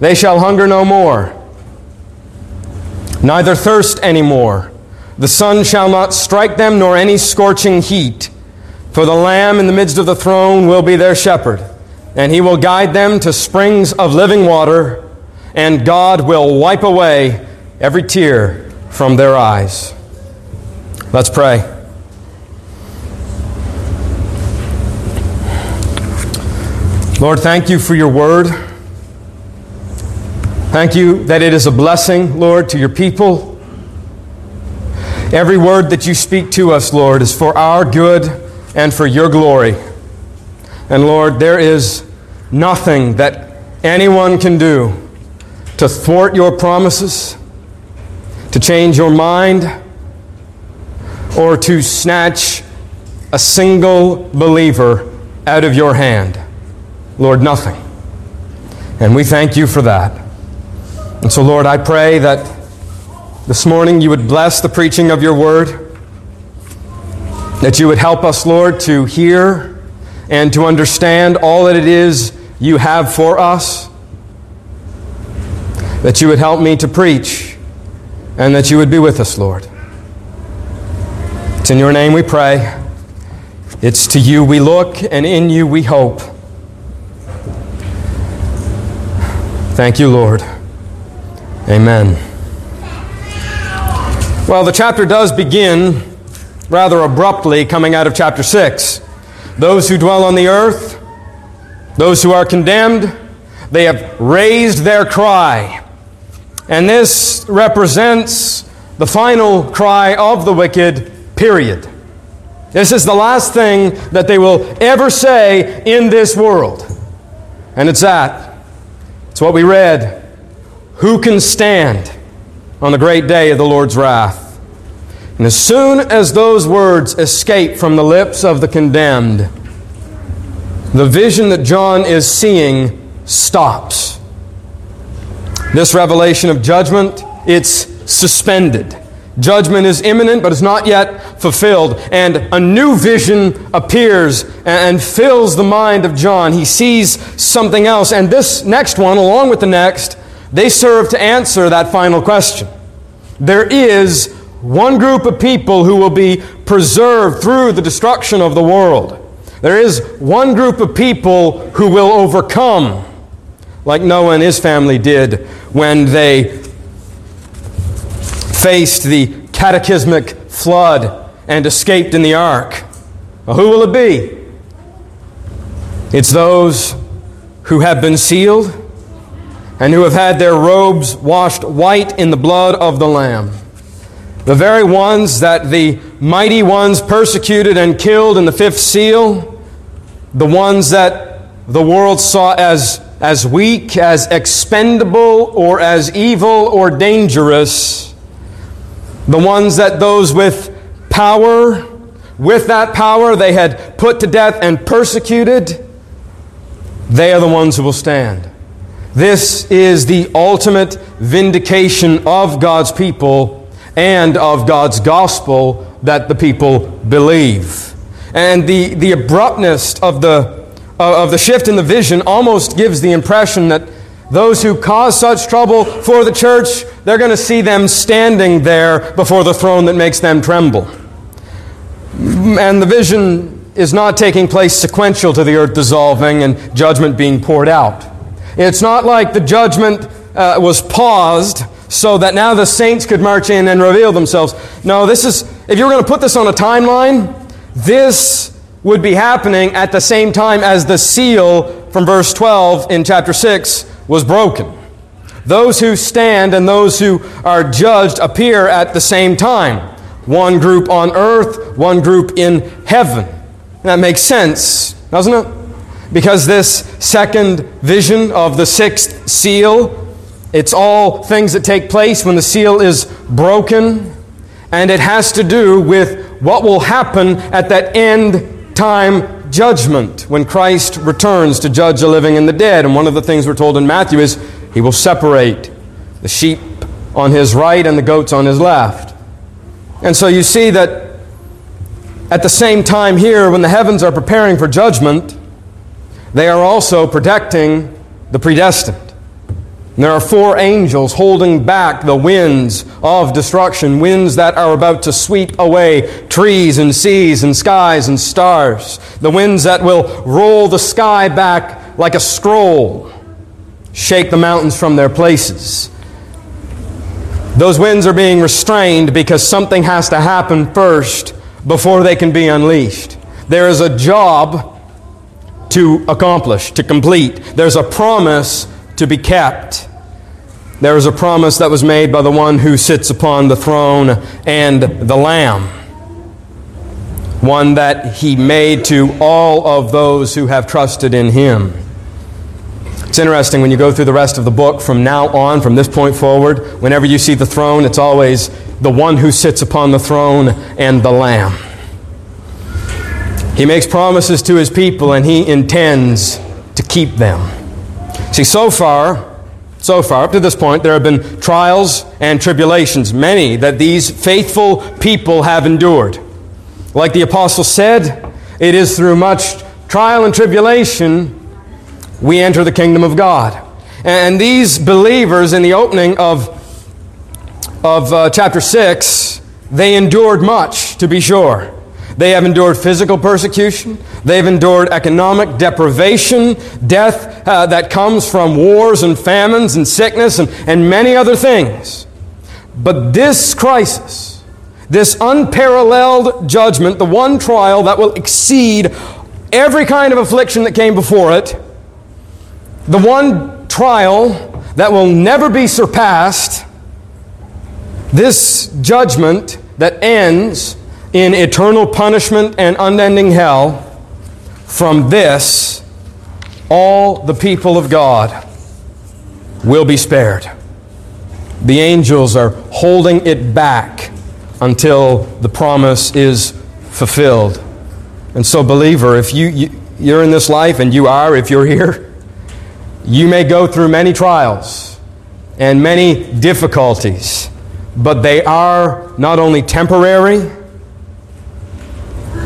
They shall hunger no more, neither thirst any more. The sun shall not strike them, nor any scorching heat. For the Lamb in the midst of the throne will be their shepherd, and he will guide them to springs of living water, and God will wipe away every tear from their eyes. Let's pray. Lord, thank you for your word. Thank you that it is a blessing, Lord, to your people. Every word that you speak to us, Lord, is for our good and for your glory. And Lord, there is nothing that anyone can do to thwart your promises, to change your mind, or to snatch a single believer out of your hand. Lord, nothing. And we thank you for that. And so, Lord, I pray that this morning you would bless the preaching of your word, that you would help us, Lord, to hear and to understand all that it is you have for us, that you would help me to preach, and that you would be with us, Lord. It's in your name we pray. It's to you we look, and in you we hope. Thank you, Lord. Amen. Well, the chapter does begin rather abruptly coming out of chapter 6. Those who dwell on the earth, those who are condemned, they have raised their cry. And this represents the final cry of the wicked, period. This is the last thing that they will ever say in this world. And it's that. It's what we read who can stand on the great day of the Lord's wrath? And as soon as those words escape from the lips of the condemned, the vision that John is seeing stops. This revelation of judgment, it's suspended. Judgment is imminent, but it's not yet fulfilled. And a new vision appears and fills the mind of John. He sees something else. And this next one, along with the next, they serve to answer that final question. There is one group of people who will be preserved through the destruction of the world. There is one group of people who will overcome, like Noah and his family did when they faced the cataclysmic flood and escaped in the ark. Well, who will it be? It's those who have been sealed and who have had their robes washed white in the blood of the Lamb. The very ones that the mighty ones persecuted and killed in the fifth seal, the ones that the world saw as, as weak, as expendable, or as evil or dangerous, the ones that those with power, with that power they had put to death and persecuted, they are the ones who will stand. This is the ultimate vindication of God's people and of God's gospel that the people believe. And the, the abruptness of the, uh, of the shift in the vision almost gives the impression that those who cause such trouble for the church, they're going to see them standing there before the throne that makes them tremble. And the vision is not taking place sequential to the earth dissolving and judgment being poured out. It's not like the judgment uh, was paused so that now the saints could march in and reveal themselves. No, this is, if you were going to put this on a timeline, this would be happening at the same time as the seal from verse 12 in chapter 6 was broken. Those who stand and those who are judged appear at the same time. One group on earth, one group in heaven. that makes sense, doesn't it? Because this second vision of the sixth seal It's all things that take place when the seal is broken, and it has to do with what will happen at that end time judgment when Christ returns to judge the living and the dead. And one of the things we're told in Matthew is he will separate the sheep on his right and the goats on his left. And so you see that at the same time here, when the heavens are preparing for judgment, they are also protecting the predestined. There are four angels holding back the winds of destruction, winds that are about to sweep away trees and seas and skies and stars, the winds that will roll the sky back like a scroll, shake the mountains from their places. Those winds are being restrained because something has to happen first before they can be unleashed. There is a job to accomplish, to complete. There's a promise to be kept. There is a promise that was made by the one who sits upon the throne and the Lamb. One that he made to all of those who have trusted in him. It's interesting when you go through the rest of the book from now on, from this point forward, whenever you see the throne, it's always the one who sits upon the throne and the Lamb. He makes promises to his people and he intends to keep them. See, so far, so far, up to this point, there have been trials and tribulations, many that these faithful people have endured. Like the apostle said, it is through much trial and tribulation we enter the kingdom of God. And these believers in the opening of, of uh, chapter 6, they endured much, to be sure. They have endured physical persecution. They've endured economic deprivation, death uh, that comes from wars and famines and sickness and, and many other things. But this crisis, this unparalleled judgment, the one trial that will exceed every kind of affliction that came before it, the one trial that will never be surpassed, this judgment that ends in eternal punishment and unending hell, from this, all the people of God will be spared. The angels are holding it back until the promise is fulfilled. And so, believer, if you, you, you're in this life, and you are, if you're here, you may go through many trials and many difficulties, but they are not only temporary,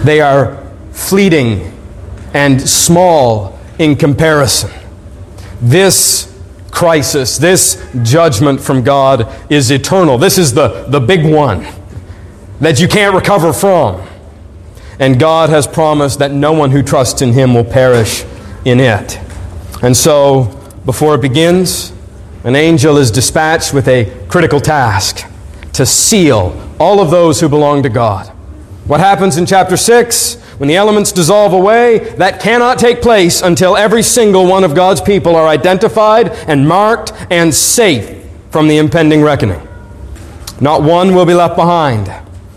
they are fleeting and small in comparison. This crisis, this judgment from God is eternal. This is the, the big one that you can't recover from. And God has promised that no one who trusts in Him will perish in it. And so, before it begins, an angel is dispatched with a critical task to seal all of those who belong to God. What happens in chapter 6? When the elements dissolve away, that cannot take place until every single one of God's people are identified and marked and safe from the impending reckoning. Not one will be left behind.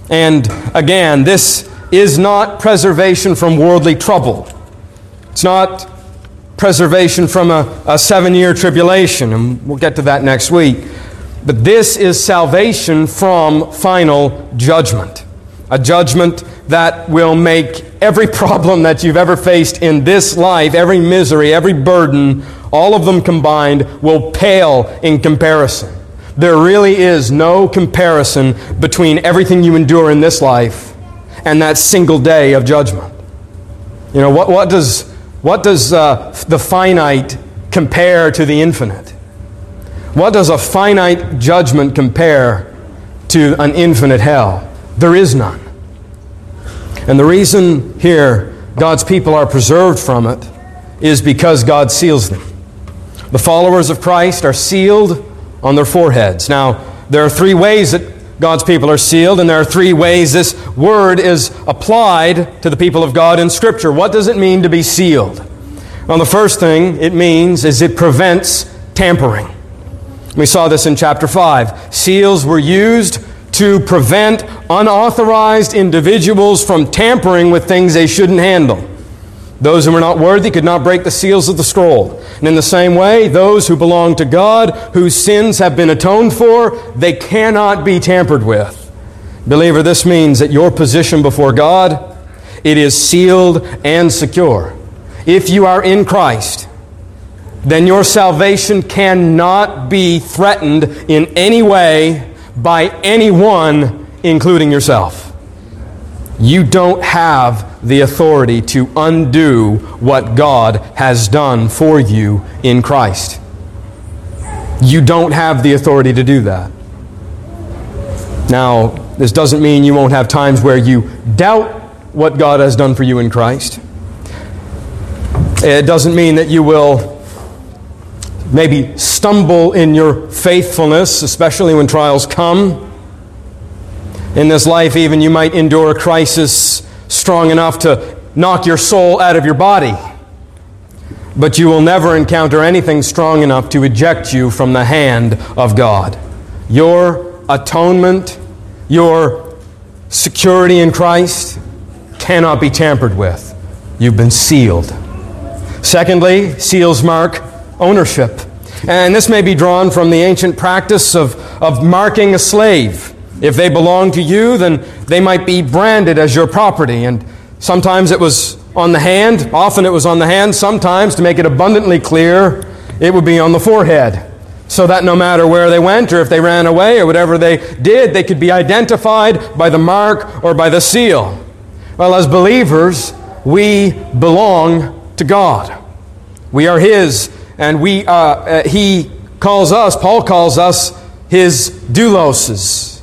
And again, this is not preservation from worldly trouble. It's not preservation from a, a seven year tribulation, and we'll get to that next week. But this is salvation from final judgment a judgment that will make every problem that you've ever faced in this life, every misery, every burden, all of them combined will pale in comparison. There really is no comparison between everything you endure in this life and that single day of judgment. You know, what, what does, what does uh, the finite compare to the infinite? What does a finite judgment compare to an infinite hell? There is none. And the reason here God's people are preserved from it is because God seals them. The followers of Christ are sealed on their foreheads. Now, there are three ways that God's people are sealed, and there are three ways this word is applied to the people of God in Scripture. What does it mean to be sealed? Well, the first thing it means is it prevents tampering. We saw this in chapter 5. Seals were used to prevent unauthorized individuals from tampering with things they shouldn't handle. Those who were not worthy could not break the seals of the scroll. And in the same way, those who belong to God, whose sins have been atoned for, they cannot be tampered with. Believer, this means that your position before God, it is sealed and secure. If you are in Christ, then your salvation cannot be threatened in any way by anyone, including yourself. You don't have the authority to undo what God has done for you in Christ. You don't have the authority to do that. Now, this doesn't mean you won't have times where you doubt what God has done for you in Christ. It doesn't mean that you will maybe stumble in your faithfulness, especially when trials come. In this life, even you might endure a crisis strong enough to knock your soul out of your body. But you will never encounter anything strong enough to eject you from the hand of God. Your atonement, your security in Christ cannot be tampered with. You've been sealed. Secondly, seals mark ownership. And this may be drawn from the ancient practice of, of marking a slave. If they belong to you, then they might be branded as your property. And sometimes it was on the hand, often it was on the hand, sometimes, to make it abundantly clear, it would be on the forehead. So that no matter where they went or if they ran away or whatever they did, they could be identified by the mark or by the seal. Well, as believers, we belong to God. We are His and we, uh, uh, he calls us, Paul calls us his douloses.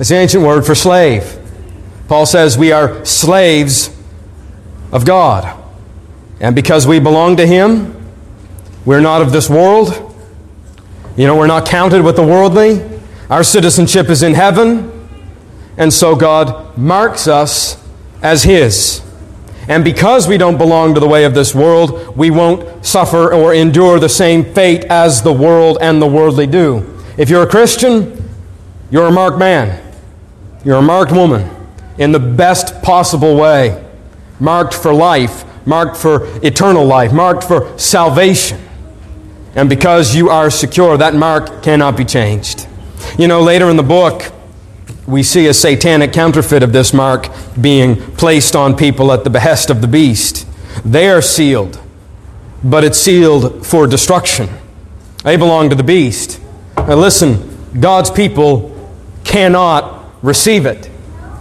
It's the ancient word for slave. Paul says we are slaves of God. And because we belong to him, we're not of this world. You know, we're not counted with the worldly. Our citizenship is in heaven. And so God marks us as his. And because we don't belong to the way of this world, we won't suffer or endure the same fate as the world and the worldly do. If you're a Christian, you're a marked man. You're a marked woman in the best possible way. Marked for life, marked for eternal life, marked for salvation. And because you are secure, that mark cannot be changed. You know, later in the book, we see a satanic counterfeit of this mark being placed on people at the behest of the beast. They are sealed, but it's sealed for destruction. They belong to the beast. Now, listen, God's people cannot receive it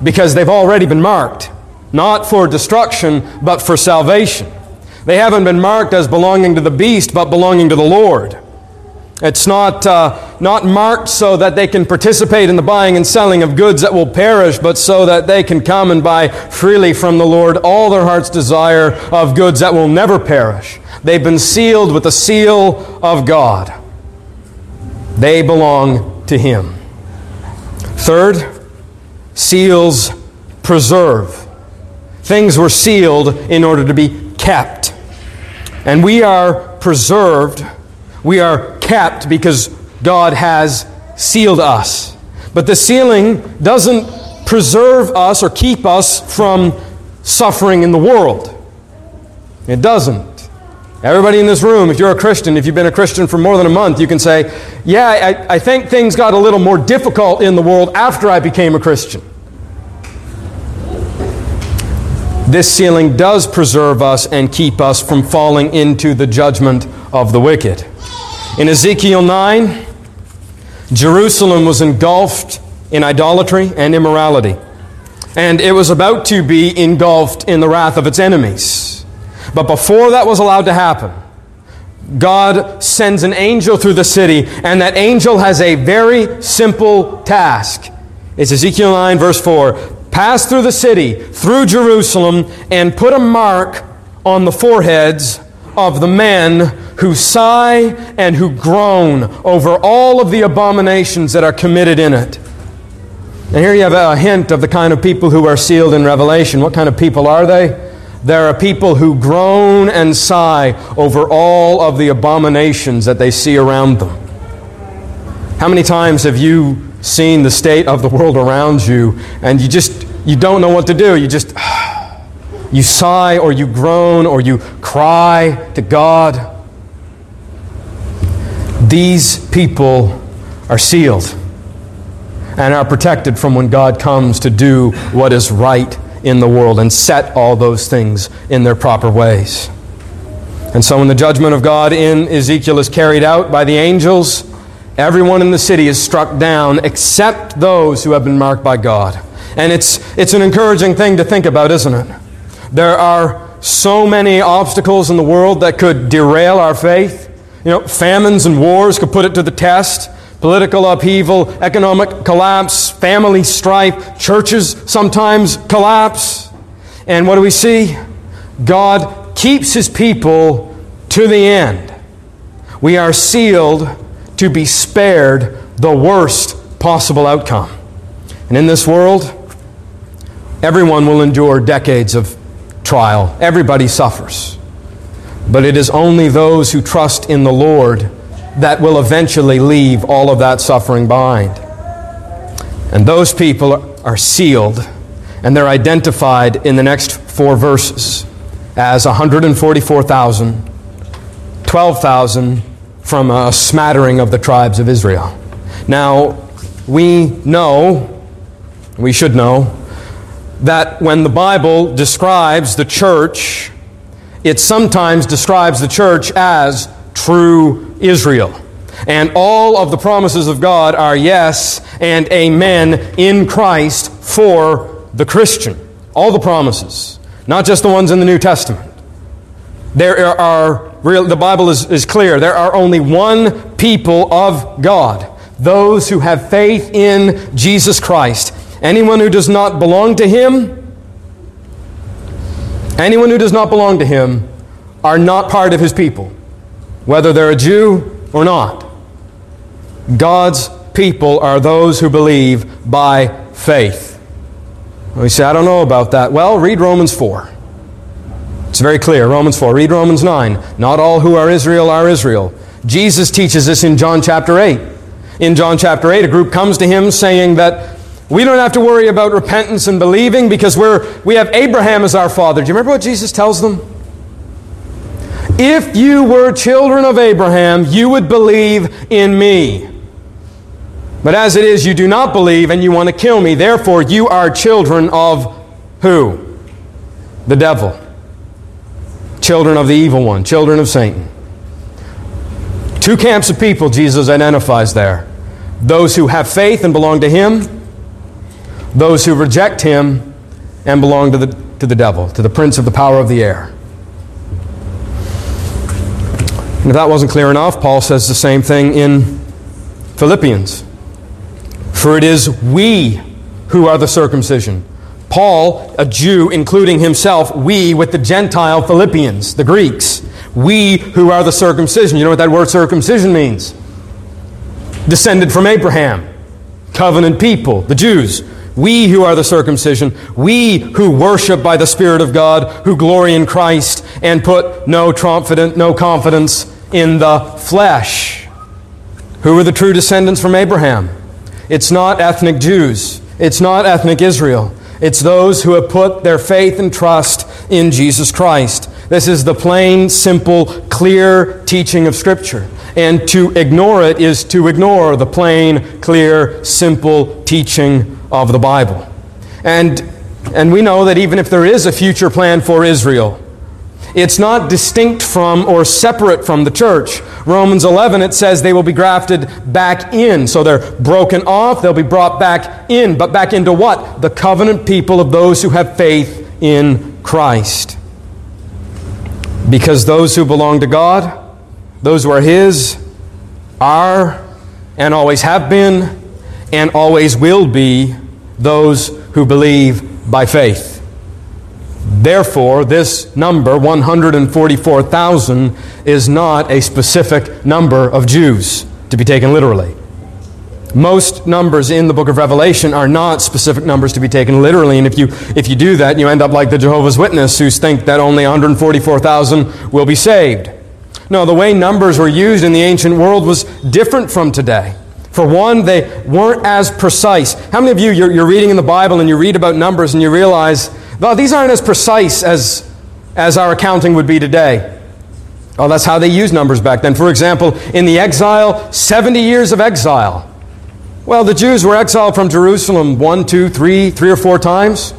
because they've already been marked, not for destruction, but for salvation. They haven't been marked as belonging to the beast, but belonging to the Lord. It's not, uh, not marked so that they can participate in the buying and selling of goods that will perish, but so that they can come and buy freely from the Lord all their heart's desire of goods that will never perish. They've been sealed with the seal of God. They belong to Him. Third, seals preserve. Things were sealed in order to be kept. And we are preserved we are kept because God has sealed us. But the sealing doesn't preserve us or keep us from suffering in the world. It doesn't. Everybody in this room, if you're a Christian, if you've been a Christian for more than a month, you can say, Yeah, I, I think things got a little more difficult in the world after I became a Christian. This sealing does preserve us and keep us from falling into the judgment of the wicked. In Ezekiel 9, Jerusalem was engulfed in idolatry and immorality, and it was about to be engulfed in the wrath of its enemies. But before that was allowed to happen, God sends an angel through the city, and that angel has a very simple task. It's Ezekiel 9, verse 4. Pass through the city, through Jerusalem, and put a mark on the foreheads of the men who sigh and who groan over all of the abominations that are committed in it. And here you have a hint of the kind of people who are sealed in Revelation. What kind of people are they? There are people who groan and sigh over all of the abominations that they see around them. How many times have you seen the state of the world around you and you just you don't know what to do? You just you sigh or you groan or you cry to God. These people are sealed and are protected from when God comes to do what is right in the world and set all those things in their proper ways. And so, when the judgment of God in Ezekiel is carried out by the angels, everyone in the city is struck down except those who have been marked by God. And it's, it's an encouraging thing to think about, isn't it? There are so many obstacles in the world that could derail our faith. You know, famines and wars could put it to the test. Political upheaval, economic collapse, family strife, churches sometimes collapse. And what do we see? God keeps his people to the end. We are sealed to be spared the worst possible outcome. And in this world, everyone will endure decades of trial. Everybody suffers. But it is only those who trust in the Lord that will eventually leave all of that suffering behind. And those people are sealed, and they're identified in the next four verses as 144,000, 12,000 from a smattering of the tribes of Israel. Now, we know, we should know, that when the Bible describes the church, it sometimes describes the church as true Israel. And all of the promises of God are yes and amen in Christ for the Christian. All the promises not just the ones in the New Testament. There are, real, the Bible is, is clear, there are only one people of God those who have faith in Jesus Christ. Anyone who does not belong to Him, anyone who does not belong to Him, are not part of His people, whether they're a Jew or not. God's people are those who believe by faith. We say, I don't know about that. Well, read Romans 4. It's very clear. Romans 4. Read Romans 9. Not all who are Israel are Israel. Jesus teaches this in John chapter 8. In John chapter 8, a group comes to him saying that we don't have to worry about repentance and believing because we're, we have Abraham as our father. Do you remember what Jesus tells them? If you were children of Abraham, you would believe in me. But as it is, you do not believe and you want to kill me. Therefore, you are children of who? The devil. Children of the evil one, children of Satan. Two camps of people Jesus identifies there those who have faith and belong to him, those who reject him and belong to the, to the devil, to the prince of the power of the air. And if that wasn't clear enough, Paul says the same thing in Philippians. For it is we who are the circumcision. Paul, a Jew, including himself, we with the Gentile Philippians, the Greeks, we who are the circumcision. You know what that word circumcision means? Descended from Abraham, covenant people, the Jews. We who are the circumcision, we who worship by the Spirit of God, who glory in Christ and put no confidence, no confidence in the flesh. Who are the true descendants from Abraham? It's not ethnic Jews. It's not ethnic Israel. It's those who have put their faith and trust in Jesus Christ. This is the plain, simple, clear teaching of Scripture. And to ignore it is to ignore the plain, clear, simple teaching of the Bible. And, and we know that even if there is a future plan for Israel, it's not distinct from or separate from the church. Romans 11, it says they will be grafted back in. So they're broken off, they'll be brought back in. But back into what? The covenant people of those who have faith in Christ. Because those who belong to God, those who are His, are and always have been and always will be those who believe by faith. Therefore, this number, 144,000, is not a specific number of Jews to be taken literally. Most numbers in the book of Revelation are not specific numbers to be taken literally, and if you, if you do that, you end up like the Jehovah's Witnesses who think that only 144,000 will be saved. No, the way numbers were used in the ancient world was different from today. For one, they weren't as precise. How many of you, you're, you're reading in the Bible and you read about numbers and you realize well, these aren't as precise as, as our accounting would be today. Oh, that's how they used numbers back then. For example, in the exile, 70 years of exile. Well, the Jews were exiled from Jerusalem one, two, three, three or four times.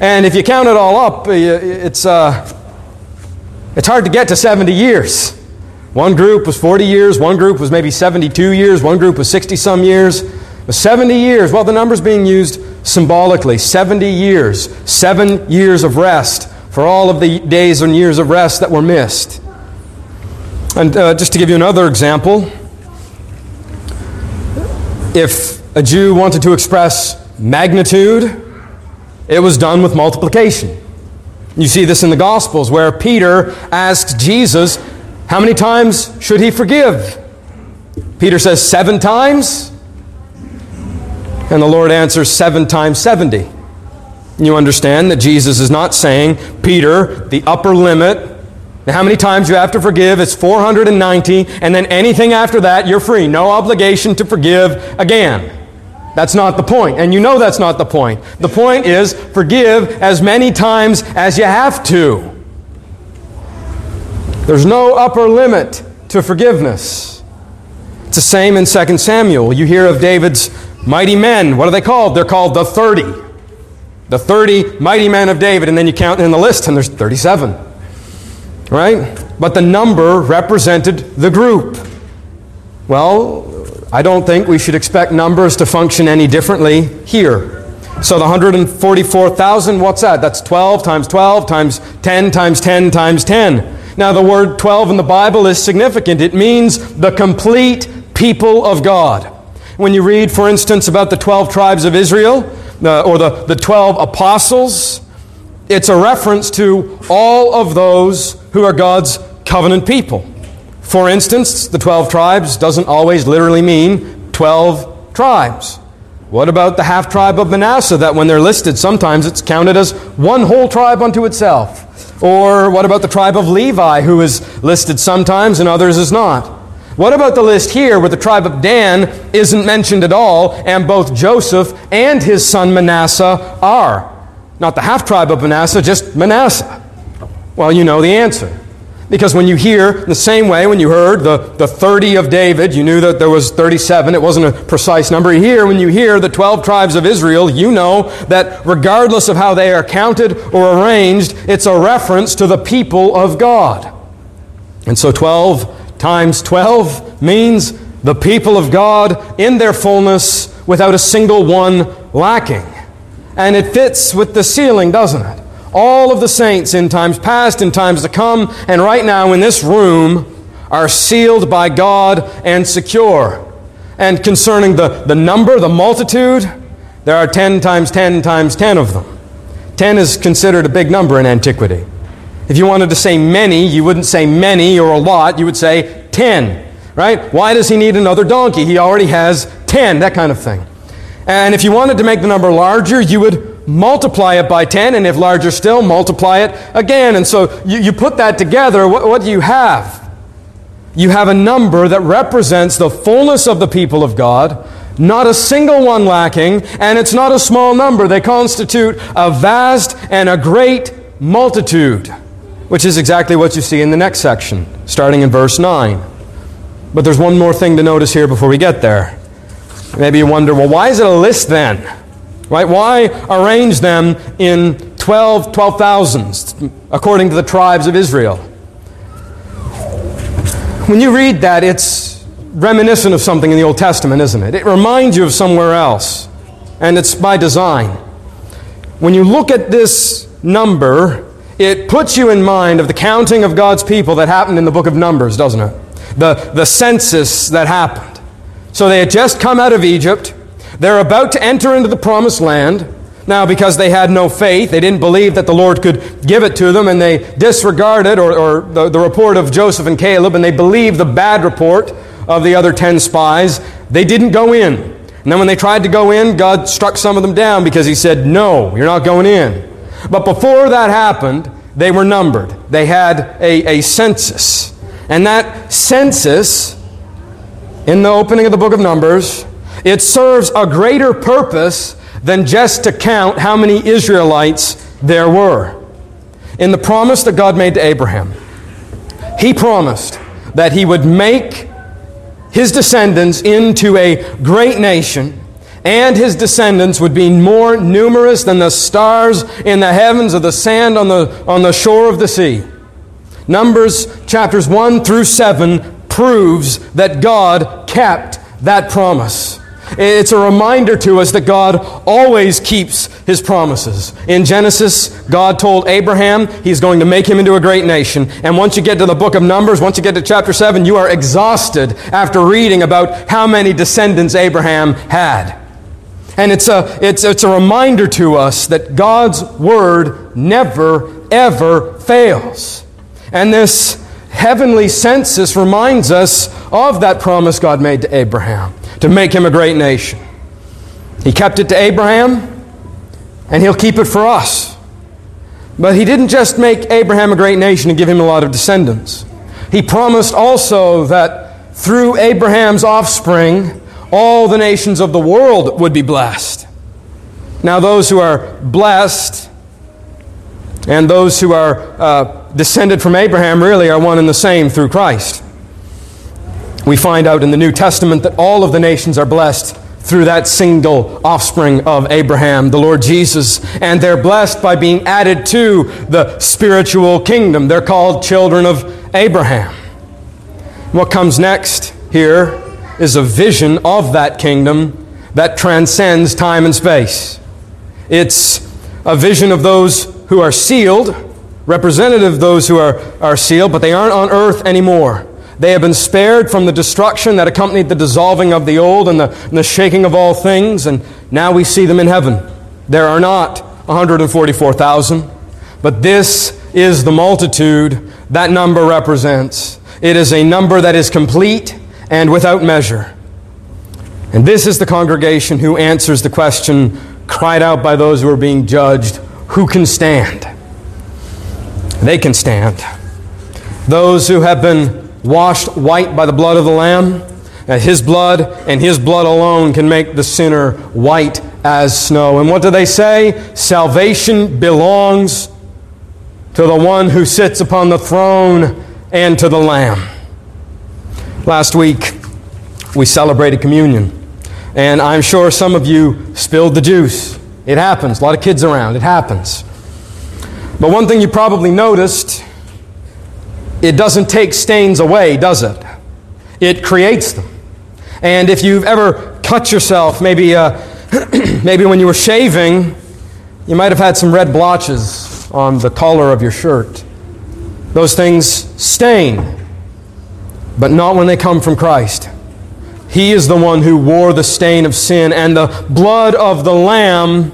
And if you count it all up, it's, uh, it's hard to get to 70 years. One group was 40 years, one group was maybe 72 years, one group was 60 some years. But 70 years, well, the number's being used symbolically. 70 years, seven years of rest for all of the days and years of rest that were missed. And uh, just to give you another example, if a Jew wanted to express magnitude, it was done with multiplication. You see this in the Gospels where Peter asks Jesus, How many times should he forgive? Peter says, Seven times. And the Lord answers, Seven times 70. You understand that Jesus is not saying, Peter, the upper limit now, how many times you have to forgive? It's 490, and then anything after that, you're free. No obligation to forgive again. That's not the point, and you know that's not the point. The point is forgive as many times as you have to. There's no upper limit to forgiveness. It's the same in 2 Samuel. You hear of David's mighty men. What are they called? They're called the 30. The 30 mighty men of David, and then you count in the list, and there's 37 right? But the number represented the group. Well, I don't think we should expect numbers to function any differently here. So the 144,000, what's that? That's 12 times 12 times 10 times 10 times 10. Now, the word 12 in the Bible is significant. It means the complete people of God. When you read, for instance, about the 12 tribes of Israel, uh, or the, the 12 apostles, it's a reference to all of those who are God's covenant people. For instance, the 12 tribes doesn't always literally mean 12 tribes. What about the half tribe of Manasseh that when they're listed, sometimes it's counted as one whole tribe unto itself? Or what about the tribe of Levi, who is listed sometimes and others is not? What about the list here where the tribe of Dan isn't mentioned at all, and both Joseph and his son Manasseh are? Not the half tribe of Manasseh, just Manasseh. Well, you know the answer. Because when you hear, the same way, when you heard the, the 30 of David, you knew that there was 37. It wasn't a precise number. Here, when you hear the 12 tribes of Israel, you know that regardless of how they are counted or arranged, it's a reference to the people of God. And so 12 times 12 means the people of God in their fullness without a single one lacking. And it fits with the sealing, doesn't it? all of the saints in times past and times to come, and right now in this room, are sealed by God and secure. And concerning the, the number, the multitude, there are 10 times 10 times 10 of them. 10 is considered a big number in antiquity. If you wanted to say many, you wouldn't say many or a lot, you would say 10. Right? Why does he need another donkey? He already has 10, that kind of thing. And if you wanted to make the number larger, you would multiply it by 10, and if larger still, multiply it again. And so you, you put that together, what, what do you have? You have a number that represents the fullness of the people of God, not a single one lacking, and it's not a small number. They constitute a vast and a great multitude, which is exactly what you see in the next section, starting in verse 9. But there's one more thing to notice here before we get there. Maybe you wonder, well, why is it a list then? Right? Why arrange them in 12, 12,000s according to the tribes of Israel? When you read that, it's reminiscent of something in the Old Testament, isn't it? It reminds you of somewhere else, and it's by design. When you look at this number, it puts you in mind of the counting of God's people that happened in the book of Numbers, doesn't it? The, the census that happened. So they had just come out of Egypt. They're about to enter into the promised land. Now, because they had no faith, they didn't believe that the Lord could give it to them, and they disregarded or, or the, the report of Joseph and Caleb, and they believed the bad report of the other ten spies. They didn't go in. And then when they tried to go in, God struck some of them down because He said, No, you're not going in. But before that happened, they were numbered. They had a, a census. And that census, in the opening of the book of Numbers, it serves a greater purpose than just to count how many Israelites there were. In the promise that God made to Abraham, He promised that he would make his descendants into a great nation, and his descendants would be more numerous than the stars in the heavens or the sand on the, on the shore of the sea. Numbers chapters 1 through 7 proves that God kept that promise. It's a reminder to us that God always keeps his promises. In Genesis, God told Abraham he's going to make him into a great nation. And once you get to the book of Numbers, once you get to chapter 7, you are exhausted after reading about how many descendants Abraham had. And it's a, it's, it's a reminder to us that God's word never, ever fails. And this heavenly census reminds us of that promise God made to Abraham to make him a great nation. He kept it to Abraham, and he'll keep it for us. But he didn't just make Abraham a great nation and give him a lot of descendants. He promised also that through Abraham's offspring, all the nations of the world would be blessed. Now, those who are blessed and those who are uh, descended from Abraham really are one and the same through Christ we find out in the New Testament that all of the nations are blessed through that single offspring of Abraham, the Lord Jesus. And they're blessed by being added to the spiritual kingdom. They're called children of Abraham. What comes next here is a vision of that kingdom that transcends time and space. It's a vision of those who are sealed, representative of those who are, are sealed, but they aren't on earth anymore. They have been spared from the destruction that accompanied the dissolving of the old and the, and the shaking of all things, and now we see them in heaven. There are not 144,000, but this is the multitude that number represents. It is a number that is complete and without measure. And this is the congregation who answers the question cried out by those who are being judged who can stand? They can stand. Those who have been washed white by the blood of the Lamb. His blood and His blood alone can make the sinner white as snow. And what do they say? Salvation belongs to the one who sits upon the throne and to the Lamb. Last week, we celebrated communion. And I'm sure some of you spilled the juice. It happens. A lot of kids around. It happens. But one thing you probably noticed it doesn't take stains away, does it? It creates them. And if you've ever cut yourself, maybe, uh, maybe when you were shaving, you might have had some red blotches on the collar of your shirt. Those things stain, but not when they come from Christ. He is the one who wore the stain of sin, and the blood of the Lamb,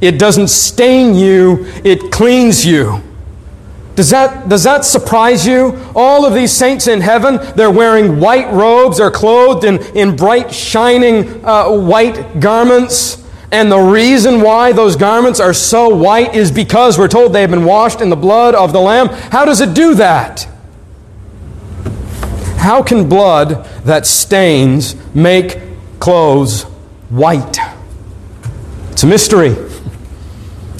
it doesn't stain you, it cleans you. Does that, does that surprise you? All of these saints in heaven, they're wearing white robes, they're clothed in, in bright, shining uh, white garments. And the reason why those garments are so white is because we're told they have been washed in the blood of the Lamb. How does it do that? How can blood that stains make clothes white? It's a mystery.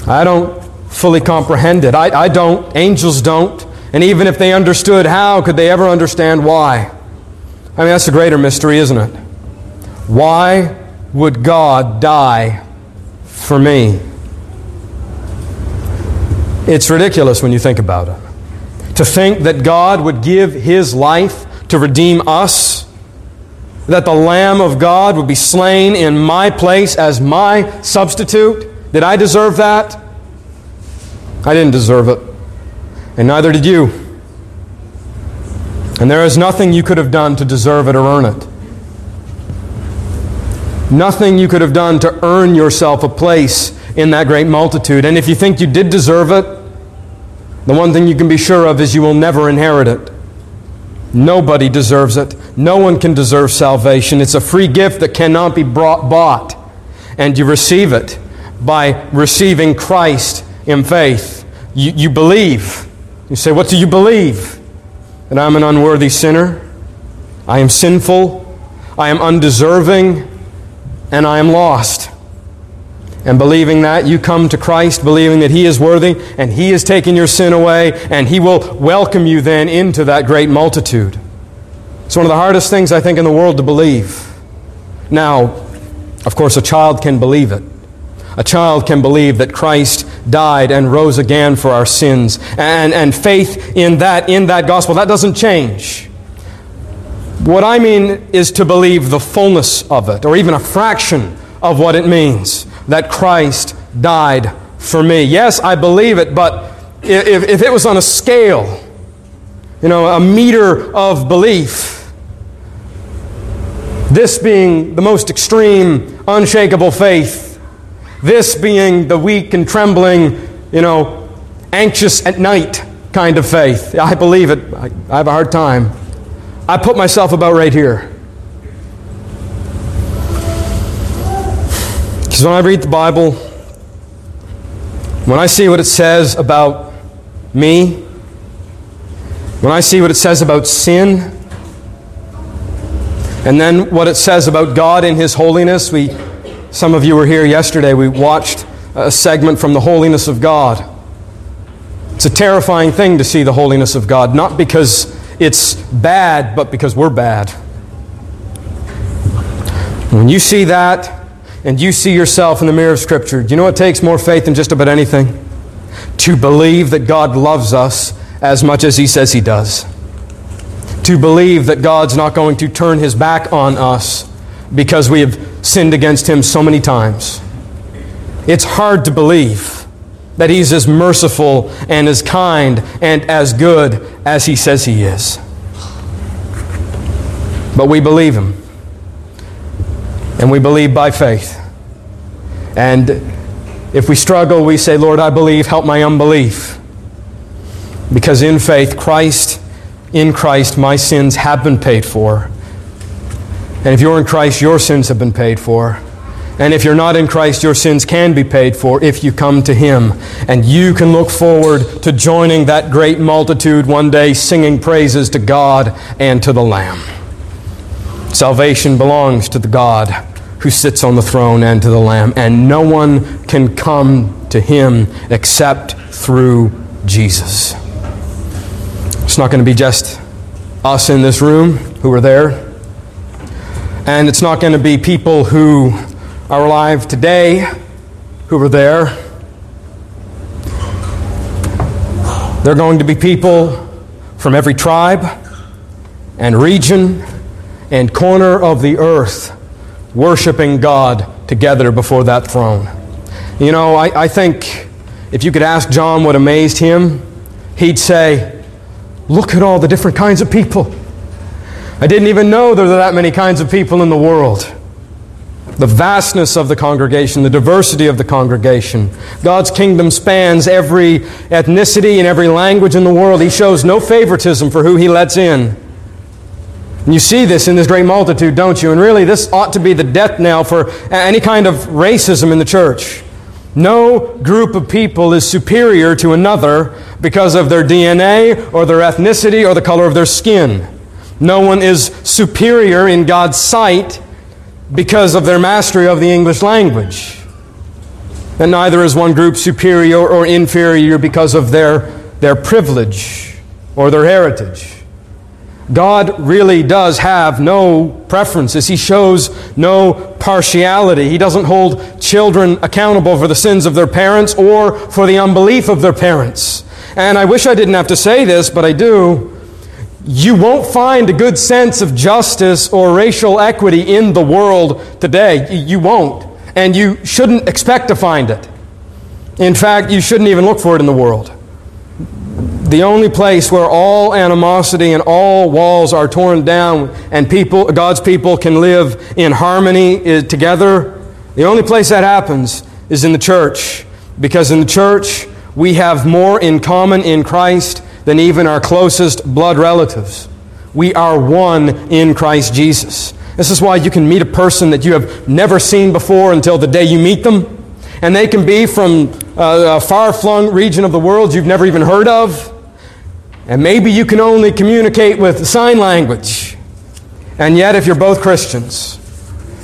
I don't fully comprehend it. I, I don't. Angels don't. And even if they understood how, could they ever understand why? I mean, that's a greater mystery, isn't it? Why would God die for me? It's ridiculous when you think about it. To think that God would give his life to redeem us, that the Lamb of God would be slain in my place as my substitute. Did I deserve that? I didn't deserve it, and neither did you. And there is nothing you could have done to deserve it or earn it. Nothing you could have done to earn yourself a place in that great multitude. And if you think you did deserve it, the one thing you can be sure of is you will never inherit it. Nobody deserves it. No one can deserve salvation. It's a free gift that cannot be brought, bought. And you receive it by receiving Christ in faith. You, you believe. You say, What do you believe? That I'm an unworthy sinner, I am sinful, I am undeserving, and I am lost. And believing that, you come to Christ believing that He is worthy and He has taken your sin away and He will welcome you then into that great multitude. It's one of the hardest things, I think, in the world to believe. Now, of course, a child can believe it. A child can believe that Christ died and rose again for our sins. And, and faith in that, in that gospel, that doesn't change. What I mean is to believe the fullness of it, or even a fraction of what it means that Christ died for me. Yes, I believe it, but if, if it was on a scale, you know, a meter of belief, this being the most extreme, unshakable faith, this being the weak and trembling, you know, anxious at night kind of faith. I believe it. I, I have a hard time. I put myself about right here. Because when I read the Bible, when I see what it says about me, when I see what it says about sin, and then what it says about God in His holiness, we some of you were here yesterday. We watched a segment from the holiness of God. It's a terrifying thing to see the holiness of God, not because it's bad, but because we're bad. When you see that and you see yourself in the mirror of Scripture, do you know what takes more faith than just about anything? To believe that God loves us as much as He says He does. To believe that God's not going to turn His back on us because we have sinned against him so many times. It's hard to believe that he's as merciful and as kind and as good as he says he is. But we believe him. And we believe by faith. And if we struggle, we say, Lord, I believe, help my unbelief. Because in faith, Christ, in Christ, my sins have been paid for and if you're in Christ, your sins have been paid for. And if you're not in Christ, your sins can be paid for if you come to Him. And you can look forward to joining that great multitude one day, singing praises to God and to the Lamb. Salvation belongs to the God who sits on the throne and to the Lamb. And no one can come to Him except through Jesus. It's not going to be just us in this room who are there. And it's not going to be people who are alive today who are there. They're going to be people from every tribe and region and corner of the earth worshiping God together before that throne. You know, I, I think if you could ask John what amazed him, he'd say, Look at all the different kinds of people. I didn't even know there were that many kinds of people in the world. The vastness of the congregation, the diversity of the congregation. God's kingdom spans every ethnicity and every language in the world. He shows no favoritism for who He lets in. You see this in this great multitude, don't you? And really, this ought to be the death knell for any kind of racism in the church. No group of people is superior to another because of their DNA or their ethnicity or the color of their skin. No one is superior in God's sight because of their mastery of the English language. And neither is one group superior or inferior because of their, their privilege or their heritage. God really does have no preferences. He shows no partiality. He doesn't hold children accountable for the sins of their parents or for the unbelief of their parents. And I wish I didn't have to say this, but I do you won't find a good sense of justice or racial equity in the world today. You won't. And you shouldn't expect to find it. In fact, you shouldn't even look for it in the world. The only place where all animosity and all walls are torn down and people, God's people can live in harmony eh, together, the only place that happens is in the church. Because in the church, we have more in common in Christ than even our closest blood relatives. We are one in Christ Jesus. This is why you can meet a person that you have never seen before until the day you meet them. And they can be from uh, a far flung region of the world you've never even heard of. And maybe you can only communicate with sign language. And yet, if you're both Christians,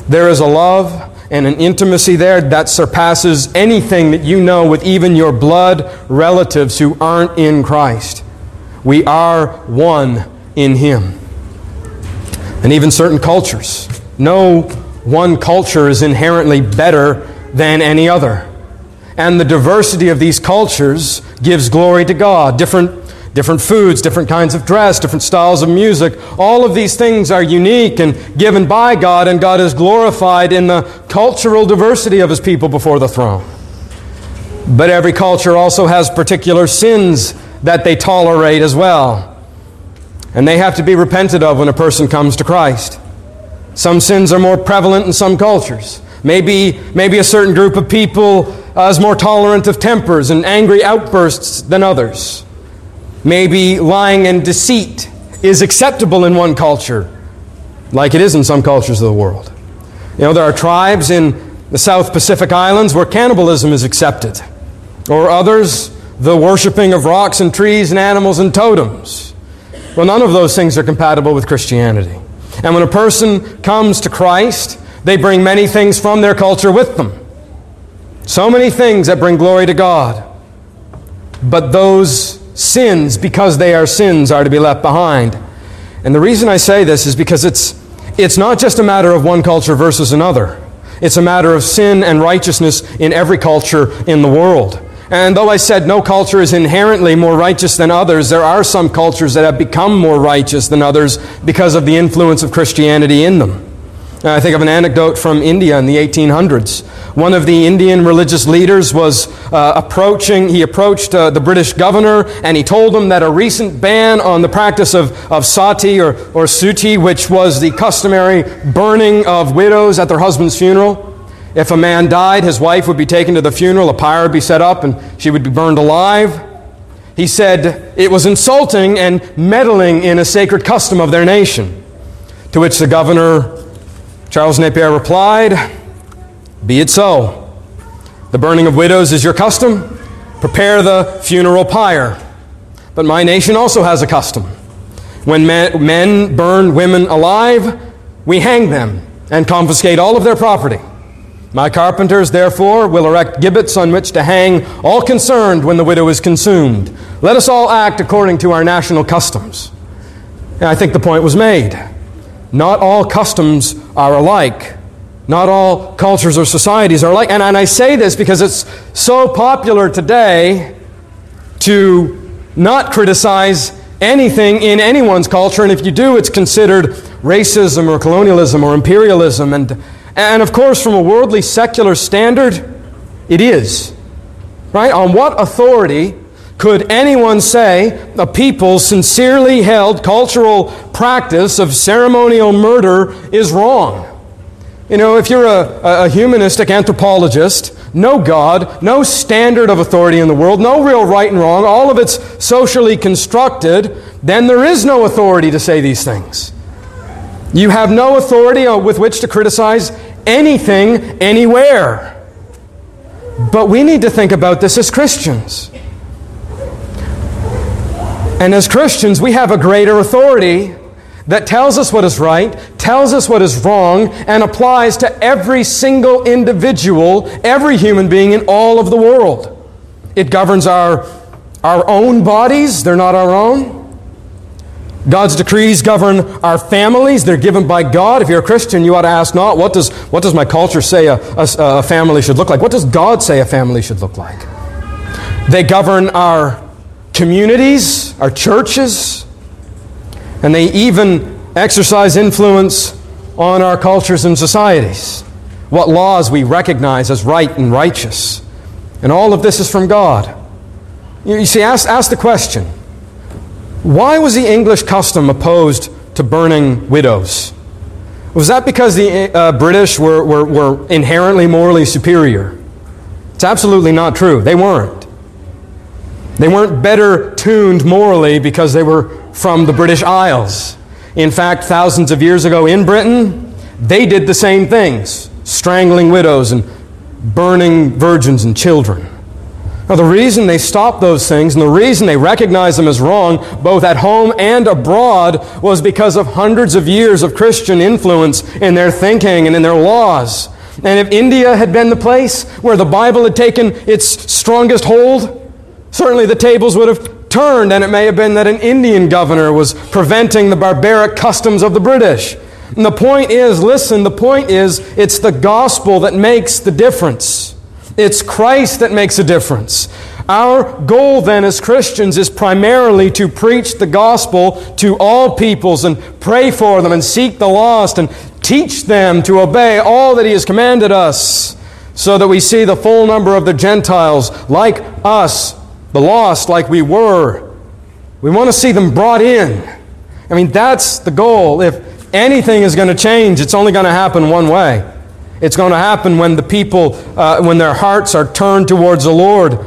there is a love and an intimacy there that surpasses anything that you know with even your blood relatives who aren't in Christ. We are one in Him. And even certain cultures. No one culture is inherently better than any other. And the diversity of these cultures gives glory to God. Different different foods, different kinds of dress, different styles of music. All of these things are unique and given by God, and God is glorified in the cultural diversity of His people before the throne. But every culture also has particular sins that they tolerate as well. And they have to be repented of when a person comes to Christ. Some sins are more prevalent in some cultures. Maybe, maybe a certain group of people uh, is more tolerant of tempers and angry outbursts than others. Maybe lying and deceit is acceptable in one culture, like it is in some cultures of the world. You know, there are tribes in the South Pacific Islands where cannibalism is accepted, or others, the worshiping of rocks and trees and animals and totems. Well, none of those things are compatible with Christianity. And when a person comes to Christ, they bring many things from their culture with them. So many things that bring glory to God. But those sins, because they are sins, are to be left behind. And the reason I say this is because it's, it's not just a matter of one culture versus another. It's a matter of sin and righteousness in every culture in the world. And though I said no culture is inherently more righteous than others, there are some cultures that have become more righteous than others because of the influence of Christianity in them. I think of an anecdote from India in the 1800s. One of the Indian religious leaders was uh, approaching, he approached uh, the British governor and he told him that a recent ban on the practice of, of sati or, or suttee, which was the customary burning of widows at their husband's funeral, if a man died, his wife would be taken to the funeral, a pyre would be set up, and she would be burned alive. He said it was insulting and meddling in a sacred custom of their nation. To which the governor Charles Napier replied, Be it so. The burning of widows is your custom. Prepare the funeral pyre. But my nation also has a custom. When men burn women alive, we hang them and confiscate all of their property. My carpenters, therefore, will erect gibbets on which to hang all concerned when the widow is consumed. Let us all act according to our national customs. And I think the point was made. Not all customs are alike. Not all cultures or societies are alike. And, and I say this because it's so popular today to not criticize anything in anyone's culture, and if you do, it's considered racism or colonialism or imperialism. And, and of course, from a worldly secular standard, it is. Right? On what authority could anyone say a people sincerely held cultural practice of ceremonial murder is wrong? You know, if you're a, a, humanistic anthropologist, no God, no standard of authority in the world, no real right and wrong, all of it's socially constructed, then there is no authority to say these things. You have no authority uh, with which to criticize anything, anywhere. But we need to think about this as Christians. And as Christians, we have a greater authority that tells us what is right, tells us what is wrong, and applies to every single individual, every human being in all of the world. It governs our, our own bodies, they're not our own. God's decrees govern our families. They're given by God. If you're a Christian, you ought to ask not, what does, what does my culture say a, a, a family should look like? What does God say a family should look like? They govern our communities, our churches, and they even exercise influence on our cultures and societies. What laws we recognize as right and righteous. And all of this is from God. You see, ask, ask the question why was the English custom opposed to burning widows? Was that because the uh, British were, were, were inherently morally superior? It's absolutely not true. They weren't. They weren't better tuned morally because they were from the British Isles. In fact, thousands of years ago in Britain, they did the same things strangling widows and burning virgins and children. Now, the reason they stopped those things and the reason they recognized them as wrong, both at home and abroad, was because of hundreds of years of Christian influence in their thinking and in their laws. And if India had been the place where the Bible had taken its strongest hold, certainly the tables would have turned, and it may have been that an Indian governor was preventing the barbaric customs of the British. And the point is listen, the point is it's the gospel that makes the difference. It's Christ that makes a difference. Our goal then as Christians is primarily to preach the gospel to all peoples and pray for them and seek the lost and teach them to obey all that He has commanded us so that we see the full number of the Gentiles like us, the lost like we were. We want to see them brought in. I mean, that's the goal. If anything is going to change, it's only going to happen one way. It's going to happen when the people, uh, when their hearts are turned towards the Lord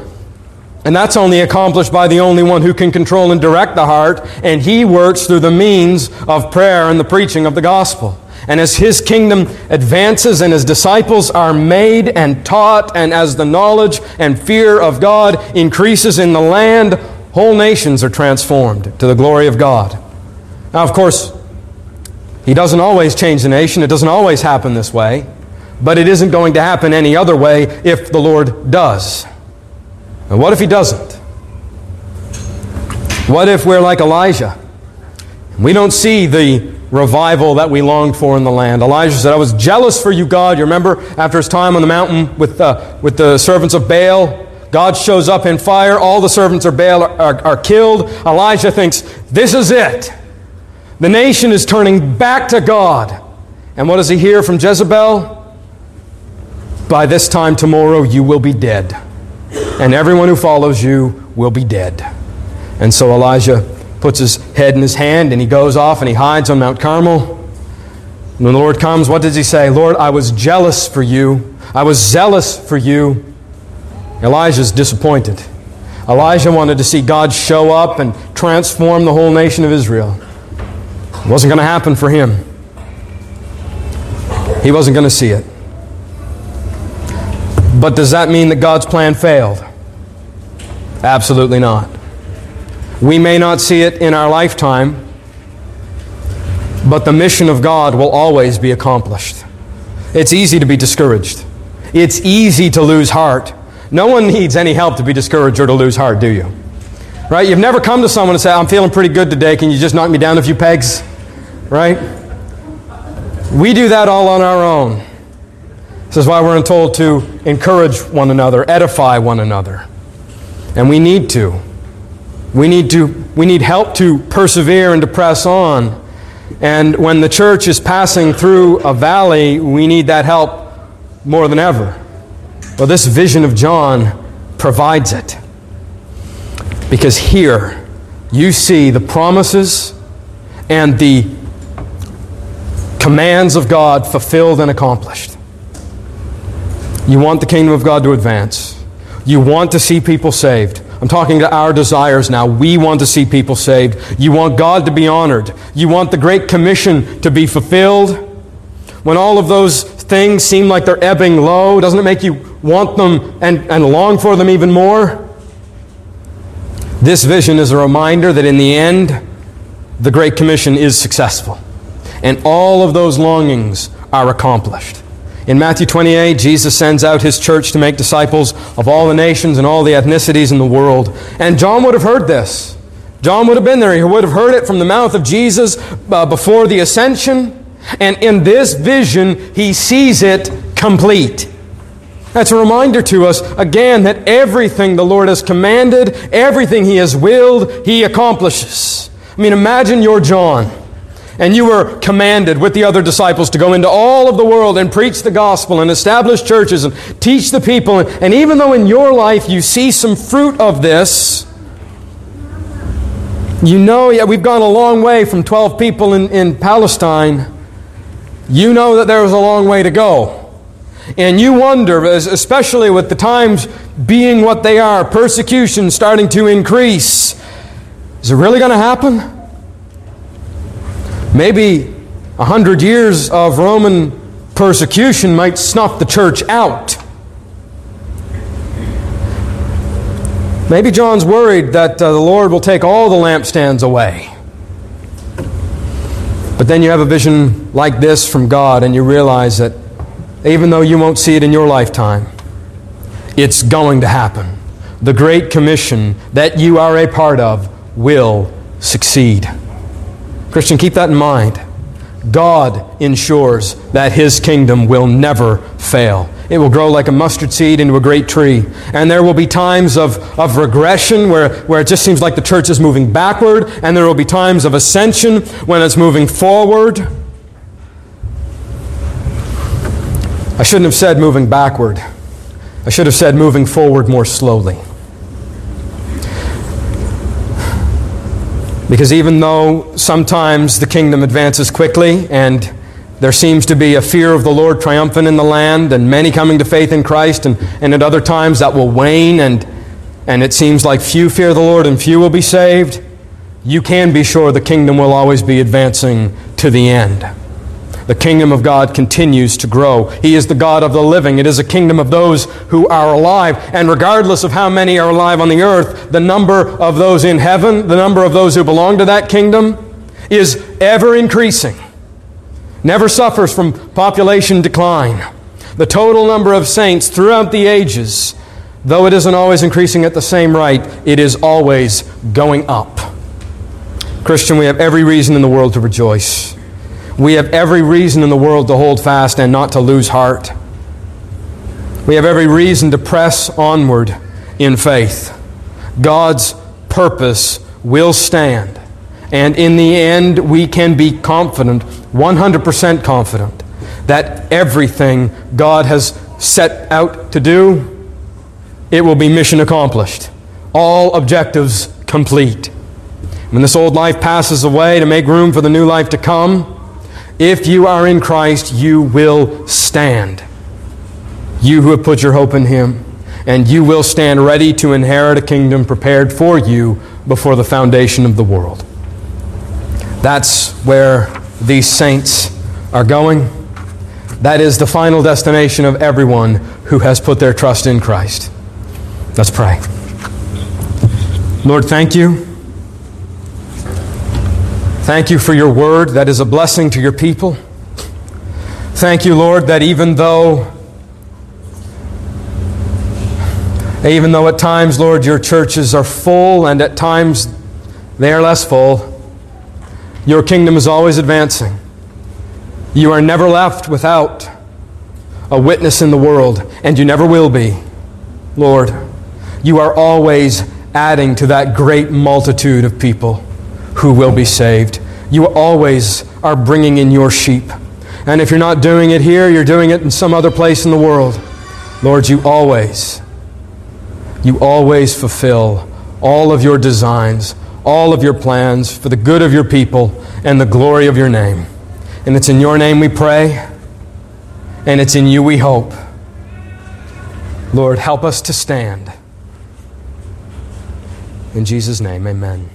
and that's only accomplished by the only one who can control and direct the heart, and he works through the means of prayer and the preaching of the gospel. And as his kingdom advances and his disciples are made and taught, and as the knowledge and fear of God increases in the land, whole nations are transformed to the glory of God. Now, of course, he doesn't always change the nation, it doesn't always happen this way, but it isn't going to happen any other way if the Lord does. And what if he doesn't? What if we're like Elijah? We don't see the revival that we longed for in the land. Elijah said, I was jealous for you, God. You remember after his time on the mountain with, uh, with the servants of Baal? God shows up in fire. All the servants of Baal are, are, are killed. Elijah thinks, This is it. The nation is turning back to God. And what does he hear from Jezebel? By this time tomorrow, you will be dead and everyone who follows you will be dead. And so Elijah puts his head in his hand and he goes off and he hides on Mount Carmel. And when the Lord comes, what does he say? Lord, I was jealous for you. I was zealous for you. Elijah's disappointed. Elijah wanted to see God show up and transform the whole nation of Israel. It wasn't going to happen for him. He wasn't going to see it. But does that mean that God's plan failed? Absolutely not. We may not see it in our lifetime, but the mission of God will always be accomplished. It's easy to be discouraged. It's easy to lose heart. No one needs any help to be discouraged or to lose heart, do you? Right? You've never come to someone and said, I'm feeling pretty good today. Can you just knock me down a few pegs? Right? We do that all on our own. This is why we're told to encourage one another, edify one another. And we need to. We need to we need help to persevere and to press on. And when the church is passing through a valley, we need that help more than ever. Well, this vision of John provides it. Because here you see the promises and the commands of God fulfilled and accomplished. You want the kingdom of God to advance. You want to see people saved. I'm talking to our desires now. We want to see people saved. You want God to be honored. You want the Great Commission to be fulfilled. When all of those things seem like they're ebbing low, doesn't it make you want them and, and long for them even more? This vision is a reminder that in the end, the Great Commission is successful. And all of those longings are accomplished. In Matthew 28, Jesus sends out his church to make disciples of all the nations and all the ethnicities in the world. And John would have heard this. John would have been there. He would have heard it from the mouth of Jesus uh, before the ascension. And in this vision, he sees it complete. That's a reminder to us, again, that everything the Lord has commanded, everything he has willed, he accomplishes. I mean, imagine you're John and you were commanded with the other disciples to go into all of the world and preach the gospel and establish churches and teach the people. And even though in your life you see some fruit of this, you know, yeah, we've gone a long way from 12 people in, in Palestine. You know that there is a long way to go. And you wonder, especially with the times being what they are, persecution starting to increase, is it really going to happen? Maybe a hundred years of Roman persecution might snuff the church out. Maybe John's worried that uh, the Lord will take all the lampstands away. But then you have a vision like this from God and you realize that even though you won't see it in your lifetime, it's going to happen. The Great Commission that you are a part of will succeed. Christian, keep that in mind. God ensures that His kingdom will never fail. It will grow like a mustard seed into a great tree. And there will be times of, of regression where, where it just seems like the church is moving backward, and there will be times of ascension when it's moving forward. I shouldn't have said moving backward. I should have said moving forward more slowly. Because even though sometimes the kingdom advances quickly and there seems to be a fear of the Lord triumphant in the land and many coming to faith in Christ, and, and at other times that will wane and, and it seems like few fear the Lord and few will be saved, you can be sure the kingdom will always be advancing to the end. The kingdom of God continues to grow. He is the God of the living. It is a kingdom of those who are alive. And regardless of how many are alive on the earth, the number of those in heaven, the number of those who belong to that kingdom, is ever increasing. Never suffers from population decline. The total number of saints throughout the ages, though it isn't always increasing at the same rate, it is always going up. Christian, we have every reason in the world to rejoice. We have every reason in the world to hold fast and not to lose heart. We have every reason to press onward in faith. God's purpose will stand. And in the end, we can be confident, 100% confident, that everything God has set out to do, it will be mission accomplished. All objectives complete. When this old life passes away to make room for the new life to come, if you are in Christ, you will stand. You who have put your hope in Him, and you will stand ready to inherit a kingdom prepared for you before the foundation of the world. That's where these saints are going. That is the final destination of everyone who has put their trust in Christ. Let's pray. Lord, thank you Thank you for your word that is a blessing to your people. Thank you, Lord, that even though even though at times, Lord, your churches are full and at times they are less full, your kingdom is always advancing. You are never left without a witness in the world, and you never will be. Lord, you are always adding to that great multitude of people who will be saved. You always are bringing in your sheep. And if you're not doing it here, you're doing it in some other place in the world. Lord, you always, you always fulfill all of your designs, all of your plans for the good of your people and the glory of your name. And it's in your name we pray, and it's in you we hope. Lord, help us to stand. In Jesus' name, amen.